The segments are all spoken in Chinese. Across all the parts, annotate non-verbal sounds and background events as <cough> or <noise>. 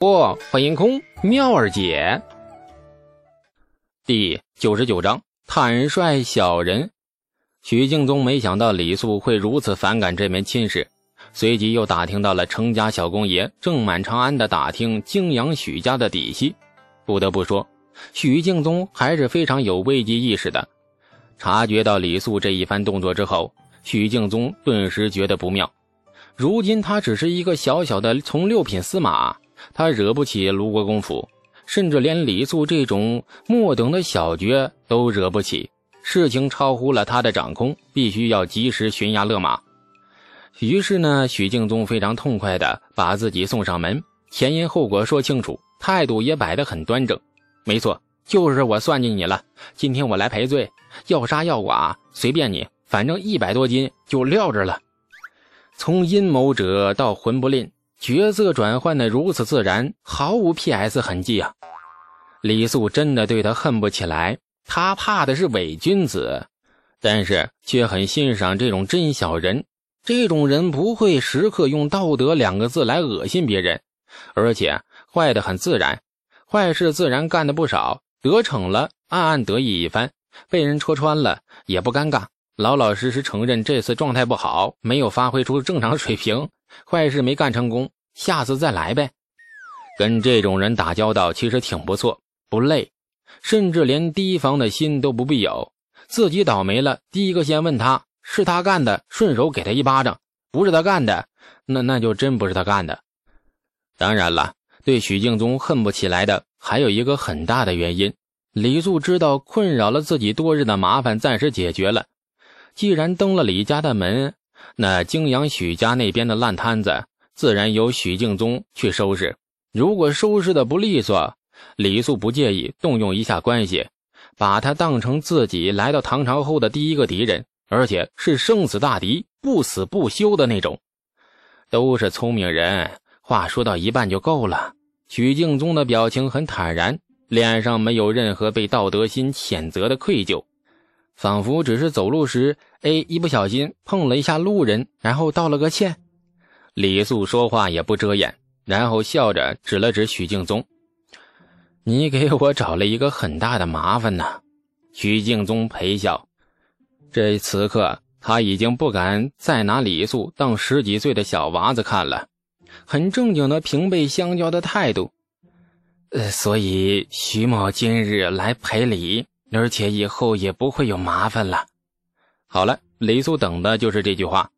不，欢迎空妙儿姐。第九十九章坦率小人。许敬宗没想到李素会如此反感这门亲事，随即又打听到了程家小公爷正满长安的打听泾阳许家的底细。不得不说，许敬宗还是非常有危机意识的。察觉到李素这一番动作之后，许敬宗顿时觉得不妙。如今他只是一个小小的从六品司马。他惹不起卢国公府，甚至连李素这种末等的小爵都惹不起。事情超乎了他的掌控，必须要及时悬崖勒马。于是呢，许敬宗非常痛快地把自己送上门，前因后果说清楚，态度也摆得很端正。没错，就是我算计你了。今天我来赔罪，要杀要剐随便你，反正一百多斤就撂这了。从阴谋者到魂不吝。角色转换的如此自然，毫无 P.S 痕迹啊！李素真的对他恨不起来，他怕的是伪君子，但是却很欣赏这种真小人。这种人不会时刻用道德两个字来恶心别人，而且坏的很自然，坏事自然干的不少，得逞了暗暗得意一番，被人戳穿了也不尴尬，老老实实承认这次状态不好，没有发挥出正常水平。坏事没干成功，下次再来呗。跟这种人打交道其实挺不错，不累，甚至连提防的心都不必有。自己倒霉了，第一个先问他是他干的，顺手给他一巴掌；不是他干的，那那就真不是他干的。当然了，对许敬宗恨不起来的还有一个很大的原因：李素知道困扰了自己多日的麻烦暂时解决了，既然登了李家的门。那泾阳许家那边的烂摊子，自然由许敬宗去收拾。如果收拾的不利索，李素不介意动用一下关系，把他当成自己来到唐朝后的第一个敌人，而且是生死大敌，不死不休的那种。都是聪明人，话说到一半就够了。许敬宗的表情很坦然，脸上没有任何被道德心谴责的愧疚。仿佛只是走路时，哎，一不小心碰了一下路人，然后道了个歉。李素说话也不遮掩，然后笑着指了指许敬宗：“你给我找了一个很大的麻烦呢。”许敬宗陪笑。这此刻他已经不敢再拿李素当十几岁的小娃子看了，很正经的平辈相交的态度。呃，所以徐某今日来赔礼。而且以后也不会有麻烦了。好了，李素等的就是这句话。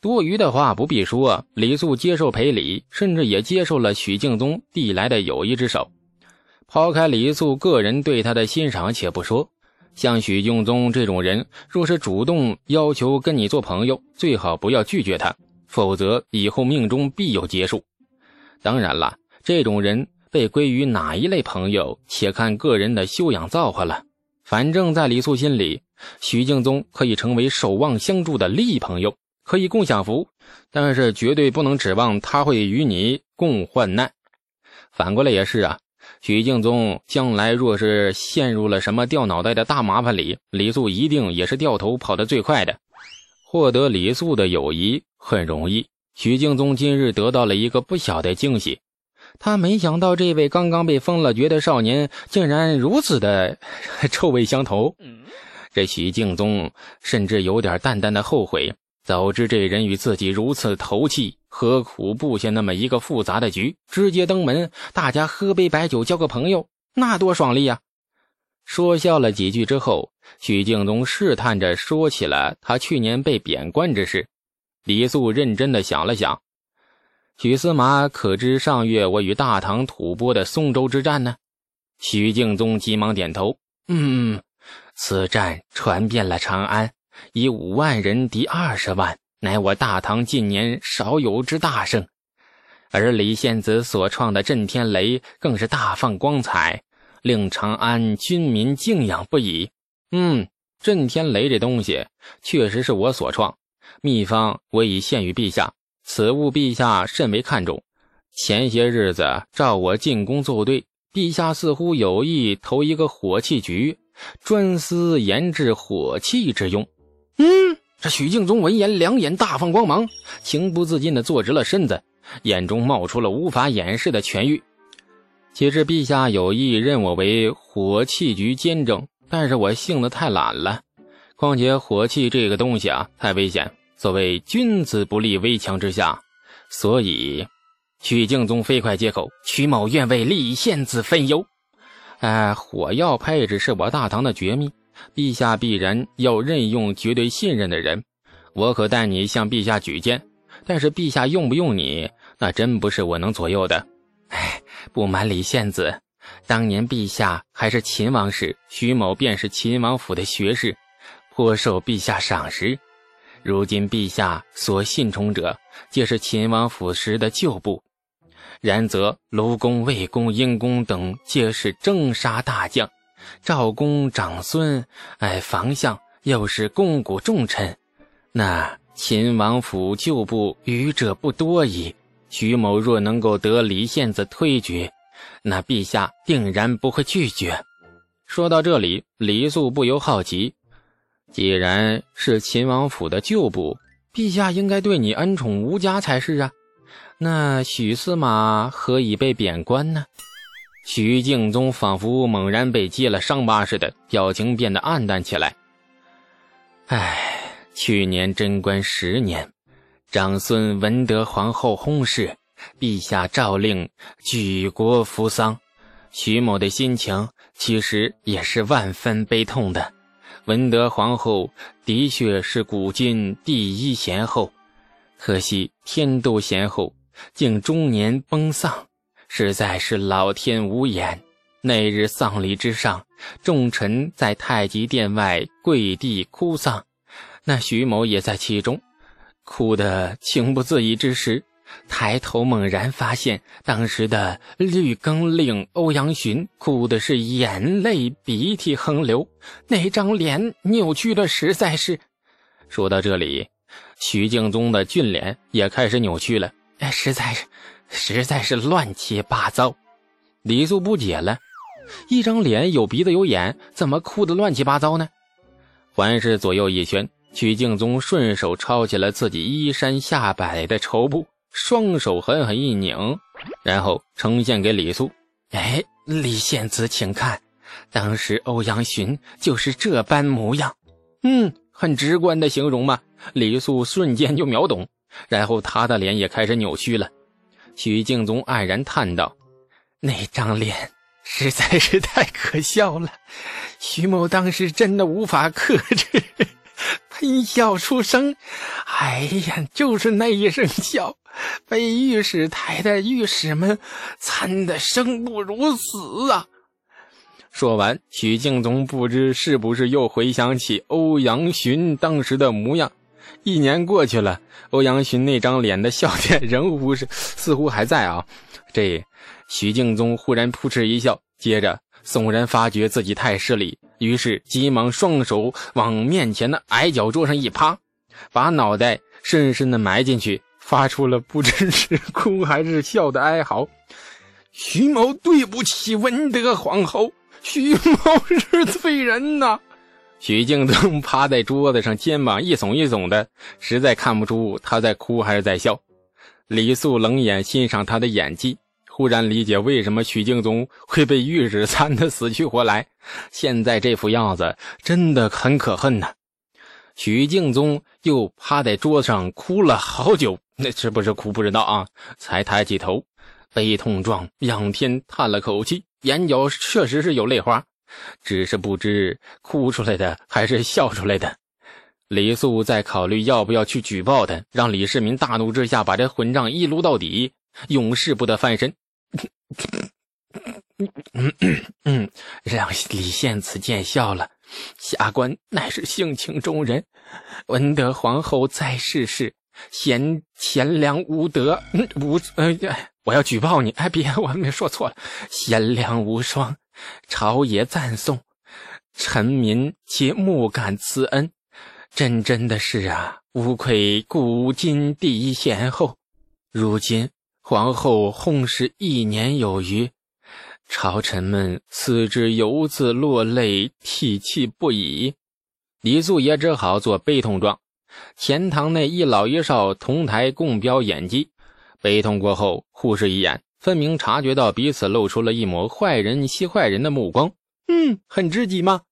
多余的话不必说，李素接受赔礼，甚至也接受了许敬宗递来的友谊之手。抛开李素个人对他的欣赏且不说，像许敬宗这种人，若是主动要求跟你做朋友，最好不要拒绝他，否则以后命中必有劫数。当然了，这种人被归于哪一类朋友，且看个人的修养造化了。反正，在李素心里，许敬宗可以成为守望相助的利益朋友，可以共享福，但是绝对不能指望他会与你共患难。反过来也是啊，许敬宗将来若是陷入了什么掉脑袋的大麻烦里，李素一定也是掉头跑得最快的。获得李素的友谊很容易，许敬宗今日得到了一个不小的惊喜。他没想到，这位刚刚被封了爵的少年，竟然如此的 <laughs> 臭味相投。这许敬宗甚至有点淡淡的后悔，早知这人与自己如此投契，何苦布下那么一个复杂的局？直接登门，大家喝杯白酒，交个朋友，那多爽利呀！说笑了几句之后，许敬宗试探着说起了他去年被贬官之事。李素认真的想了想。许司马可知上月我与大唐吐蕃的松州之战呢？许敬宗急忙点头。嗯，此战传遍了长安，以五万人敌二十万，乃我大唐近年少有之大胜。而李献子所创的震天雷更是大放光彩，令长安军民敬仰不已。嗯，震天雷这东西确实是我所创，秘方我已献与陛下。此物陛下甚为看重，前些日子召我进宫作对，陛下似乎有意投一个火器局，专司研制火器之用。嗯，这许敬宗闻言，两眼大放光芒，情不自禁地坐直了身子，眼中冒出了无法掩饰的痊欲。其实陛下有意任我为火器局监正，但是我性子太懒了。况且火器这个东西啊，太危险。所谓君子不立危墙之下，所以许敬宗飞快接口：“曲某愿为立献子分忧。”哎，火药配置是我大唐的绝密，陛下必然要任用绝对信任的人。我可带你向陛下举荐，但是陛下用不用你，那真不是我能左右的。哎，不瞒李献子，当年陛下还是秦王时，徐某便是秦王府的学士，颇受陛下赏识。如今陛下所信崇者，皆是秦王府时的旧部。然则卢公、魏公、殷公等，皆是征杀大将；赵公长孙，哎，房相又是肱骨重臣。那秦王府旧部愚者不多矣。徐某若能够得李献子推举，那陛下定然不会拒绝。说到这里，李肃不由好奇：既然是秦王府的旧部，陛下应该对你恩宠无加才是啊。那许司马何以被贬官呢？徐敬宗仿佛猛然被揭了伤疤似的，表情变得黯淡起来。唉，去年贞观十年。长孙文德皇后薨逝，陛下诏令举国扶丧。徐某的心情其实也是万分悲痛的。文德皇后的确是古今第一贤后，可惜天妒贤后竟中年崩丧，实在是老天无眼。那日丧礼之上，众臣在太极殿外跪地哭丧，那徐某也在其中。哭得情不自已之时，抬头猛然发现，当时的绿更令欧阳询哭的是眼泪鼻涕横流，那张脸扭曲的实在是……说到这里，徐敬宗的俊脸也开始扭曲了，哎，实在是，实在是乱七八糟。李素不解了，一张脸有鼻子有眼，怎么哭得乱七八糟呢？环视左右一圈。徐敬宗顺手抄起了自己衣衫下摆的绸布，双手狠狠一拧，然后呈现给李素。哎，李仙子，请看，当时欧阳询就是这般模样。嗯，很直观的形容嘛。李素瞬间就秒懂，然后他的脸也开始扭曲了。许敬宗黯然叹道：“那张脸实在是太可笑了，徐某当时真的无法克制。<laughs> ”喷笑出声，哎呀，就是那一声笑，被御史台的御史们参得生不如死啊！说完，许敬宗不知是不是又回想起欧阳询当时的模样。一年过去了，欧阳询那张脸的笑点仍乎是似乎还在啊。这许敬宗忽然扑哧一笑，接着悚然发觉自己太失礼。于是急忙双手往面前的矮脚桌上一趴，把脑袋深深的埋进去，发出了不知是哭还是笑的哀嚎。徐某对不起文德皇后，徐某是罪人呐！许敬宗趴在桌子上，肩膀一耸一耸的，实在看不出他在哭还是在笑。李素冷眼欣赏他的演技。忽然理解为什么许敬宗会被御史参的死去活来，现在这副样子真的很可恨呐！许敬宗又趴在桌子上哭了好久，那是不是哭不知道啊？才抬起头，悲痛状仰天叹了口气，眼角确实是有泪花，只是不知哭出来的还是笑出来的。李素在考虑要不要去举报他，让李世民大怒之下把这混账一撸到底，永世不得翻身。<coughs> 让李献子见笑了。下官乃是性情中人，闻得皇后在世时贤贤良无德，无呃，我要举报你。哎，别，我没说错了，贤良无双，朝野赞颂，臣民皆目感慈恩，真真的是啊，无愧古今第一贤后。如今。皇后薨逝一年有余，朝臣们此之犹自落泪涕泣不已。李素也只好做悲痛状。钱塘内一老一少同台共飙演技，悲痛过后，互视一眼，分明察觉到彼此露出了一抹坏人吸坏人的目光。嗯，很知己吗？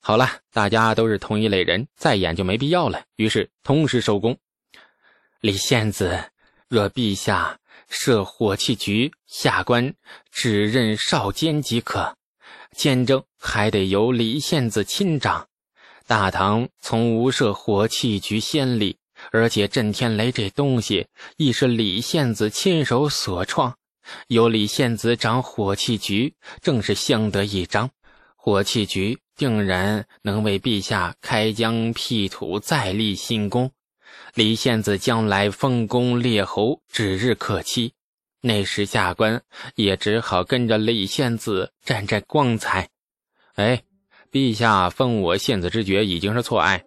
好了，大家都是同一类人，再演就没必要了。于是同时收工。李献子，若陛下设火器局，下官只任少监即可。监政还得由李献子亲掌。大唐从无设火器局先例，而且震天雷这东西亦是李献子亲手所创。由李献子掌火器局，正是相得益彰。火器局。定然能为陛下开疆辟土，再立新功。李献子将来封功列侯指日可期，那时下官也只好跟着李献子沾沾光彩。哎，陛下封我献子之爵已经是错爱，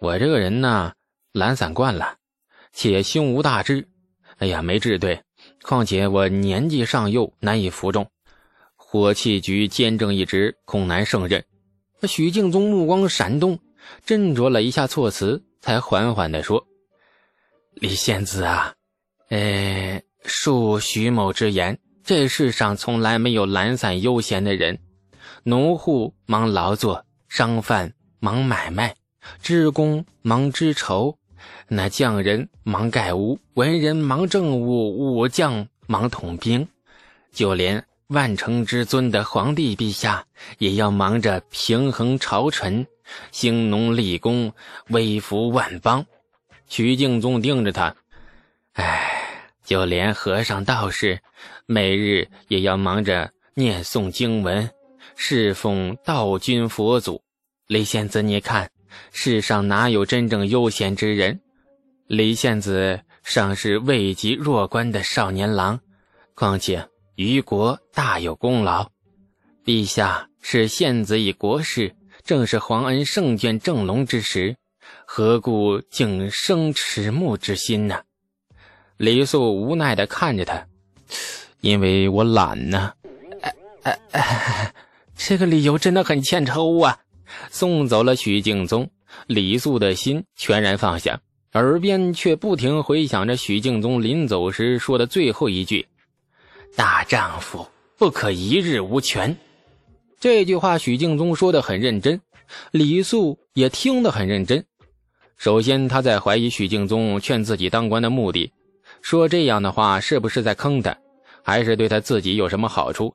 我这个人呢懒散惯了，且胸无大志。哎呀，没治对，况且我年纪尚幼，难以服众。火器局监正一职，恐难胜任。许敬宗目光闪动，斟酌了一下措辞，才缓缓地说：“李献子啊，呃，恕徐某之言，这世上从来没有懒散悠闲的人。农户忙劳作，商贩忙买卖，织工忙织绸，那匠人忙盖屋，文人忙政务，武将忙统兵，就连……”万乘之尊的皇帝陛下也要忙着平衡朝臣，兴农立功，威服万邦。徐敬宗盯着他，哎，就连和尚道士，每日也要忙着念诵经文，侍奉道君佛祖。李仙子，你看，世上哪有真正悠闲之人？李仙子尚是位极弱冠的少年郎，况且。于国大有功劳，陛下是献子以国事，正是皇恩圣眷正隆之时，何故竟生迟暮之心呢？李素无奈地看着他，因为我懒呢。哎哎哎，<laughs> 这个理由真的很欠抽啊！送走了许敬宗，李素的心全然放下，耳边却不停回响着许敬宗临走时说的最后一句。大丈夫不可一日无权，这句话许敬宗说的很认真，李素也听得很认真。首先，他在怀疑许敬宗劝自己当官的目的，说这样的话是不是在坑他，还是对他自己有什么好处？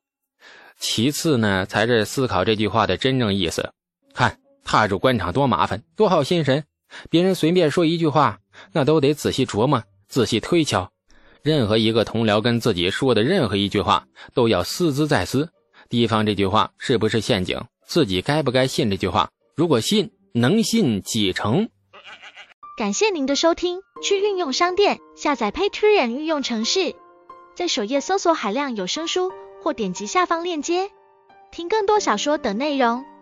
其次呢，才是思考这句话的真正意思。看，踏入官场多麻烦，多耗心神，别人随便说一句话，那都得仔细琢磨，仔细推敲。任何一个同僚跟自己说的任何一句话，都要思之再思，提防这句话是不是陷阱，自己该不该信这句话？如果信，能信几成？感谢您的收听，去运用商店下载 Patreon 运用城市，在首页搜索海量有声书，或点击下方链接听更多小说等内容。